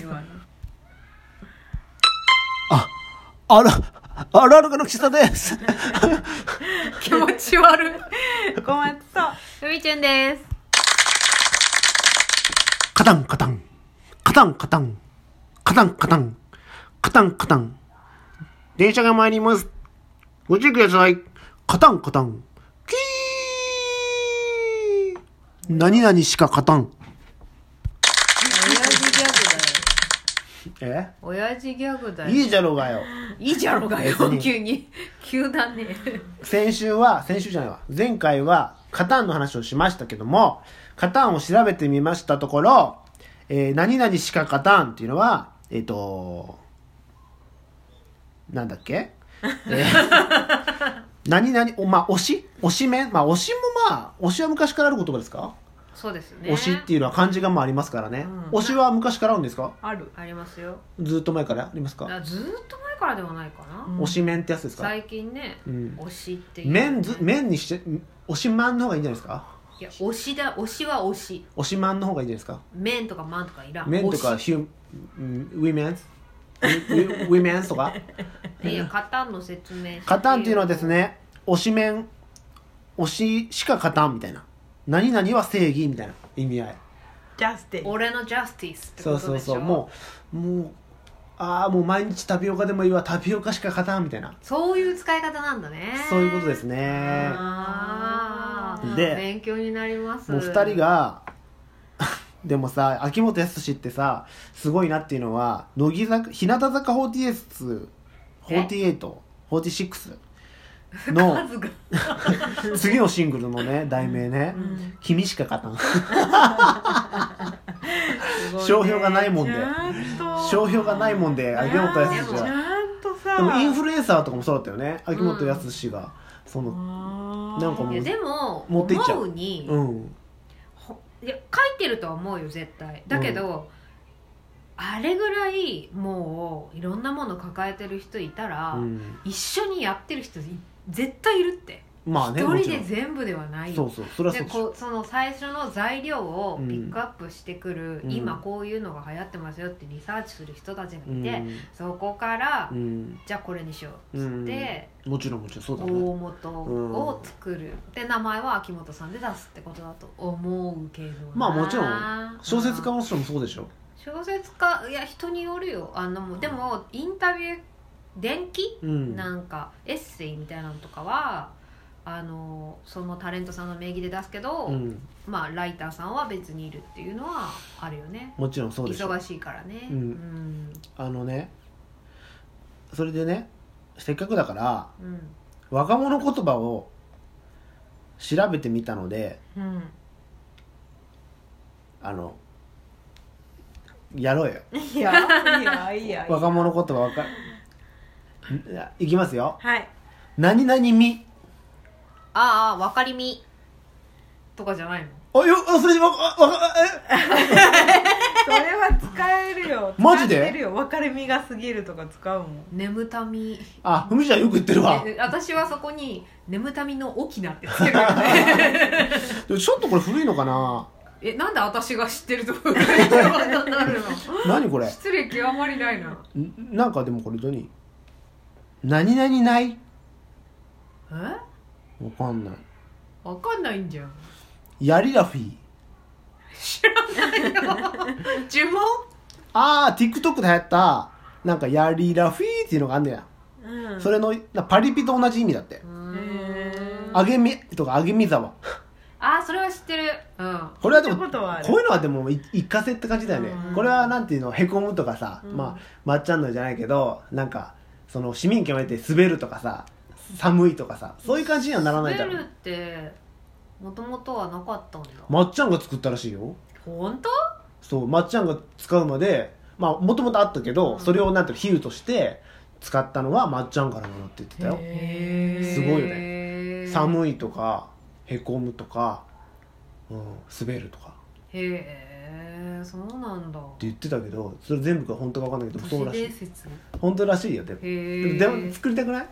今のあら、あらるがの岸田です。気持ち悪いごめんそうふみちゅんですカタンカタン。カタンカタン。カタンカタン。カタンカタン。電車が参ります。ご注意ください。カタンカタン。キー何々しか勝たん。親父ギャグだよえ？親父ギャグだよ。いいじゃろうがよ。いいじゃろうがよ別に。急に。急だね。先週は、先週じゃないわ。前回は、カタンの話をしましたけども、カタンを調べてみましたところ、えー何々しか勝たんっていうのは、えっ、と、なんだっけ、えー 何々、おまあ、推し？推し面まあ、推しもまあ、推しは昔からある言葉ですか、そうですね。推しっていうのは漢字がまあありますからね。うん。推しは昔からあるんですか？ある。ありますよ。ずっと前からありますか？あずーっと前からではないかな、うん推し面ってやつですか？最近ね、うん。推しっていう。面ず、面にして、推しマンの方がいいんじゃないですか？いや推しだ推しは推し。推しマンの方がいいんじゃないですか？面とかマンとかいらん。メンとか推し。ヒューウィメンズウィウィメンズとか？いやカタンの説明カタンっていうのはですね推し面推ししか勝たんみたいな何々は正義みたいな意味合い。ジャスティ俺のジャスティスってそうそうことでしょ？そうもうもうああもう毎日タピオカでもいいわタピオカしか勝たんみたいな。そういう使い方なんだね。そういうことですね。あー。で勉強になります。もう2人が でもさ秋元康ってさすごいなっていうのは乃木坂日向坂48 48 46の。次のシングルのね題名ね。うん「君しか勝たん」商標がないもんで。商標がないもんで秋元康ちゃはんとさ。でもインフルエンサーとかもそうだったよね。秋元康が。そのなんかもういやでも持っていっちゃう。思うに、うん。ほいや書いてるとは思うよ絶対。だけど、あれぐらいもういろんなもの抱えてる人いたら、うん。一緒にやってる人い絶対いるって。まあね一人で全部ではない。よそうそうそれはそうでこうその最初の材料をピックアップしてくる、うん。今こういうのが流行ってますよってリサーチする人たちがいて、うん。そこから、うん。じゃあこれにしようっうんつって、もちろんもちろんそうだ大ね元を作る、で名前は秋元さんで出すってことだと思うけどな。まあもちろん。小説家もそうでしょ。小説家いや人によるよ。あのもうでもインタビュー伝記、うん。なんかエッセイみたいなのとかはあのそのタレントさんの名義で出すけど、うん。まあライターさんは別にいるっていうのはあるよね。もちろんそうでしょ。忙しいからね。うん。うん。あのねそれでねせっかくだからうん。若者言葉を調べてみたのでうん。あのやろうよ。いやいやいや。若者言葉わかんいきますよ。はい。何々み。ああ分かりみ。とかじゃないの？あよあそれわわわえ？それは使えるよ。マジで？使ってるよ。分かれ身が過ぎるとか使うもん。眠たみ。あふみちゃんよく言ってるわ。え私はそこに眠たみの起きなってつけるよね。でもちょっとこれ古いのかな？えなんで私が知ってるとこになるの？何これ？失礼極まりないな。んなんかでもこれ何何々ない？え？わかんない。わかんないんじゃん。ヤリラフィー呪文？ああ TikTok で流行ったなんかヤリラフィーっていうのがあんねや、うん。それのなパリピと同じ意味だって。あげみとかあげみざわ。あそれは知ってる。うん。これはでもこういうのはでもい一過性って感じだよね。うん。これはなんていうのへこむとかさ、うん。まあまっちゃんのじゃないけどなんかその市民権を得て滑るとかさ寒いとかさそういう感じにはならないだろう。スペルってもともとはなかったんだ。まっちゃんが作ったらしいよ。本当？そうまっちゃんが使うまでまあもともとあったけど、うん。それをなんていうの比喩として使ったのはまっちゃんからなのって言ってたよ。すごいよね。寒いとかへこむとか、うん、滑るとか。へえそうなんだ。言ってたけどそれ全部が本当か分かんないけど都市そうらしい。本当らしいよでも。でも作りたくない？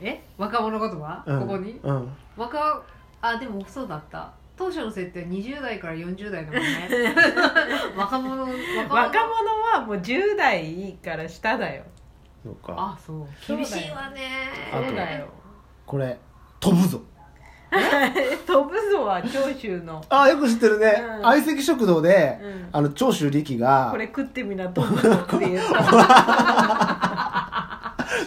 え？若者言葉、うん。ここに？うん。若あでもそうだった。当初の設定20代から40代だもんね。若者若者。若者はもう10代から下だよ。そうか。あそう。厳しいわね。あとそうだよ。これ飛ぶぞ 飛ぶぞは長州の。あよく知ってるね。うん。相席食堂で、うん。あの長州力がこれ食ってみな飛ぶぞって言った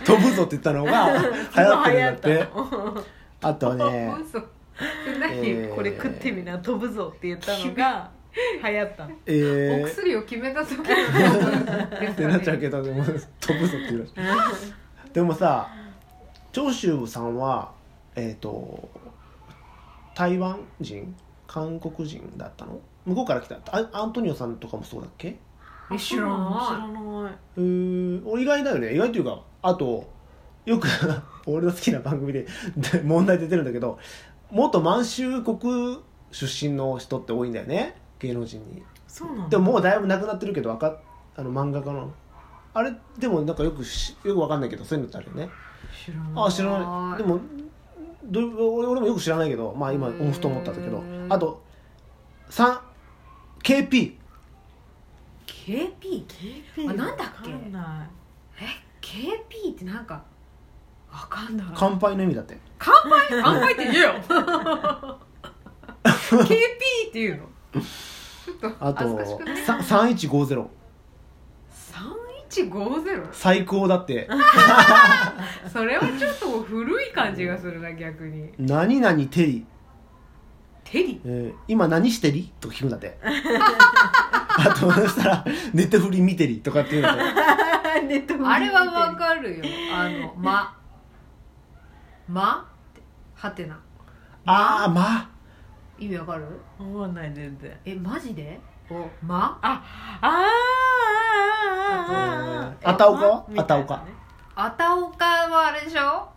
飛ぶぞって言ったのが 流行ってるんだって。あとはね嘘何、えーこれ食ってみな飛ぶぞって言ったのが流行ったの。えー、お薬を決めた時のってかなっちゃうねけどでも飛ぶぞって言うらしい。でもさ長州さんはえっ、と台湾人韓国人だったの？向こうから来たあアントニオさんとかもそうだっけ？え知らない知らない。えー、俺意外だよね。意外というかあとよく 俺の好きな番組でで問題出てるんだけど元満州国出身の人って多いんだよね？芸能人に。そうなんだでももうだいぶなくなってるけどわかあの漫画家の。あれでもなんかよくしよくわかんないけどそういうのってあるよね。知らない。あ知らない。でも俺俺もよく知らないけどまあ今へーふと思ったんだけど。あと 3KP KP? KP あなんだっけ？わかんない。え KP ってなんかわかんない。乾杯の意味だって。乾杯？乾杯って言えよ。KP って言うの？あと恥ずかしくない？さ3150 3150最高だって。それはちょっと古い感じがするな逆に。何々テリテリえー今何してりと聞くんだって。あとそしたら「ネットフリ見てり」とかって言うんだってネットフリあれはわかるよ。あの「ま」「ま」ってはてな。ああま。あ意味わかる？思わない全然。えマジで？お「ま」ああああたおかはみたいなねあたおか。あたおかはあれでしょ？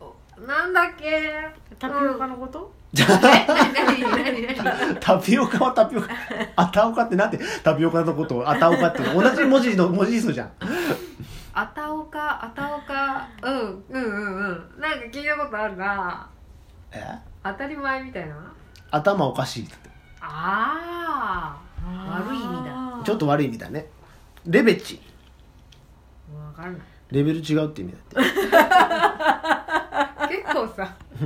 おなんだっけ？タピオカのこと？え何何何何タピオカはタピオカ。あたおかってなんでタピオカのこと？をあたおかって。同じ文字の文字数じゃん。あたおかあたおか。うんうんうんうん。なんか聞いたことあるな。え？当たり前みたいな。頭おかしいってああ悪い意味だ。ちょっと悪い意味だね。レベチ。分かんない。レベル違うって意味だって。結構さ。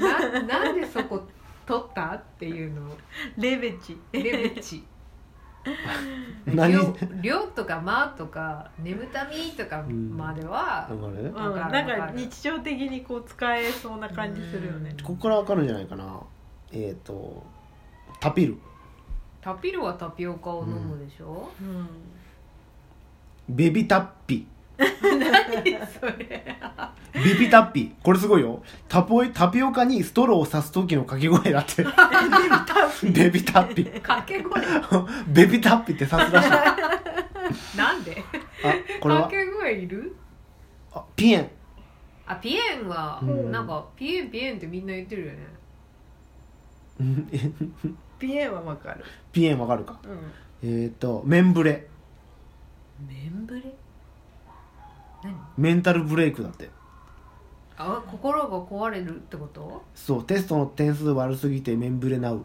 ななんでそこ取った？っていうのレベチ。レベチ 何？量量とか間とか眠たみとかまでは、なんかね。うんわかる。なんか日常的にこう使えそうな感じするよね。ここからわかるんじゃないかな。えっ、とタピル。タピルはタピオカを飲むでしょ、うん。ベビタッピ何それ。ベビタッピ。これすごいよ。タポイタピオカにストローを刺す時の掛け声だって。ベビタッピ。掛け声。ベビタッピって刺すらしい。あなんで？これは？掛け声いる？あピエン。あピエンは、うん。なんかピエンピエンってみんな言ってるよね。ピエンはわかる。ピエンわかるか。うん。えっ、とメンブレ。メンブレ？何メンタルブレイクだって。あ心が壊れるってこと？そうテストの点数悪すぎてメンブレナウ。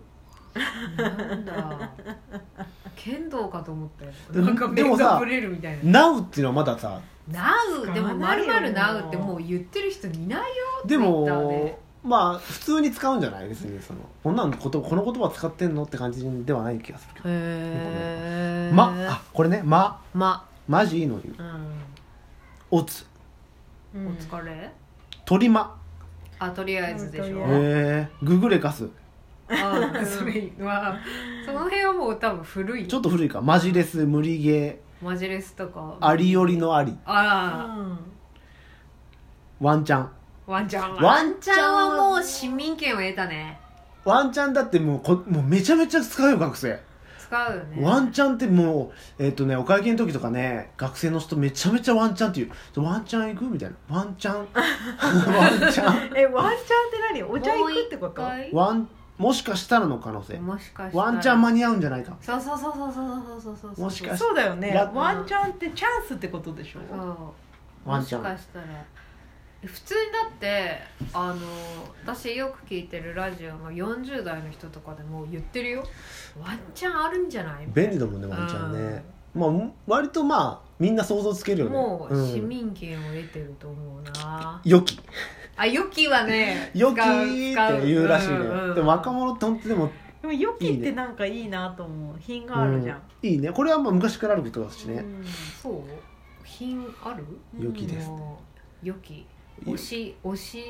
なんだ。剣道かと思ったよ。でなんかでもさ目がブレるみたいな。ナウっていうのはまださナウ？でもまるまるナウってもう言ってる人いないよで Twitter もで。まあ普通に使うんじゃない？別にそのこんなんことこの言葉使ってんのって感じではない気がするけど。へえまあこれねま。ま。マジの言う。うんお疲れ？鳥間あとりあえずでしょ。うんへえググレカス。あそれはその辺はもう多分古い。よちょっと古いか。マジレス無理ゲマジレスとか。ーありよりのあり。あうんワンチャン。らワンちゃんはワンチャンワンちゃんはもう市民権を得たね。ワンチャンだってもうこもうめちゃめちゃ使うよ学生使うよね。ワンチャンってもうえっ、とねお会計の時とかね学生の人めちゃめちゃワンチャンっていうワンチャン行くみたいな。ワンチャン。ワンチャン。えワンチャンって何？お茶行くってこと？ワンもしかしたらの可能性。もしかしたら。ワンチャン間に合うんじゃないか。そうそうそうそうそうそうそうそうそうもしかしそうだよね。やワンチャンってチャンスってことでしょ？そう。ワンチャンもしかしたら普通にだってあの私よく聞いてるラジオの40代の人とかでも言ってるよ。ワンチャンあるんじゃない？便利だもんねワンちゃんね、まあ割とまあみんな想像つけるよね。もう市ん民権を得てると思うな、良き。あ良きはね 良きって言うらしいね、うんう。ん。でも若者って本当でもでも良きってなんかいいなと思う。品があるじゃん、うん。いいね。これはまあ昔からあることだしね、うんそう？品ある？良きですもう良き推し推し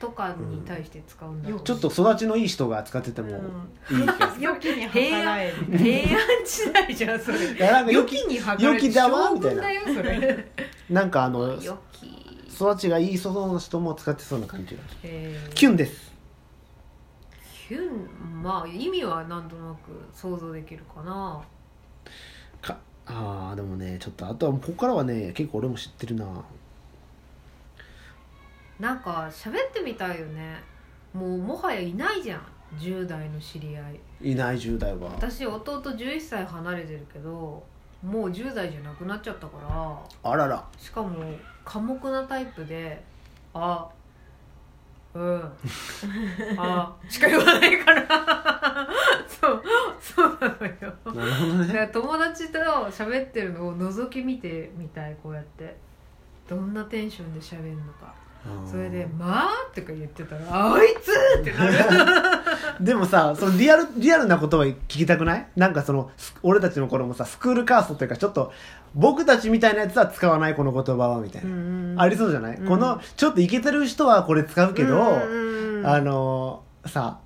とかに対して使うんだ。ろううん。ちょっと育ちのいい人が使っててもいいけど、良きに計らえる平安時代じゃんそれ。いやなんか良良ききに測る良きだわみたいな。将軍だよそれなんかあの育ちがいい人の人も使ってそうな感じが。えー。キュンです。キュン。まあ意味はなんとなく想像できるかな。かあーでもねちょっとあとはここからはね結構俺も知ってるななんか喋ってみたいよね。もうもはやいないじゃん。10代の知り合い。いない10代は。私弟11歳離れてるけどもう10代じゃなくなっちゃったから。あらら。しかも寡黙なタイプで「あうん。あ」しか言わないから。そうそうなのよ。なるほどね。友達と喋ってるのを覗き見てみたいこうやって。どんなテンションで喋るのかそれで「まあ?」とか言ってたら「あいつ!」ってなる。でもさそのリアルリアルな言葉聞きたくない？なんかそのす俺たちの頃もさスクールカーストっていうかちょっと僕たちみたいなやつは使わないこの言葉はみたいな、ありそうじゃない、うん。このちょっとイケてる人はこれ使うけど、うんあのさ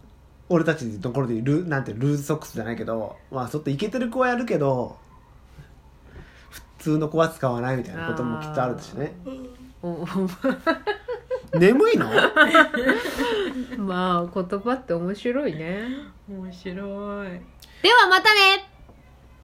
俺たちのところでルなんてルーズソックスじゃないけどまあちょっとイケてる子はやるけど普通の子は使わないみたいなこともきっとあるしね。お眠いの？まあ言葉って面白いね。面白い。ではまたね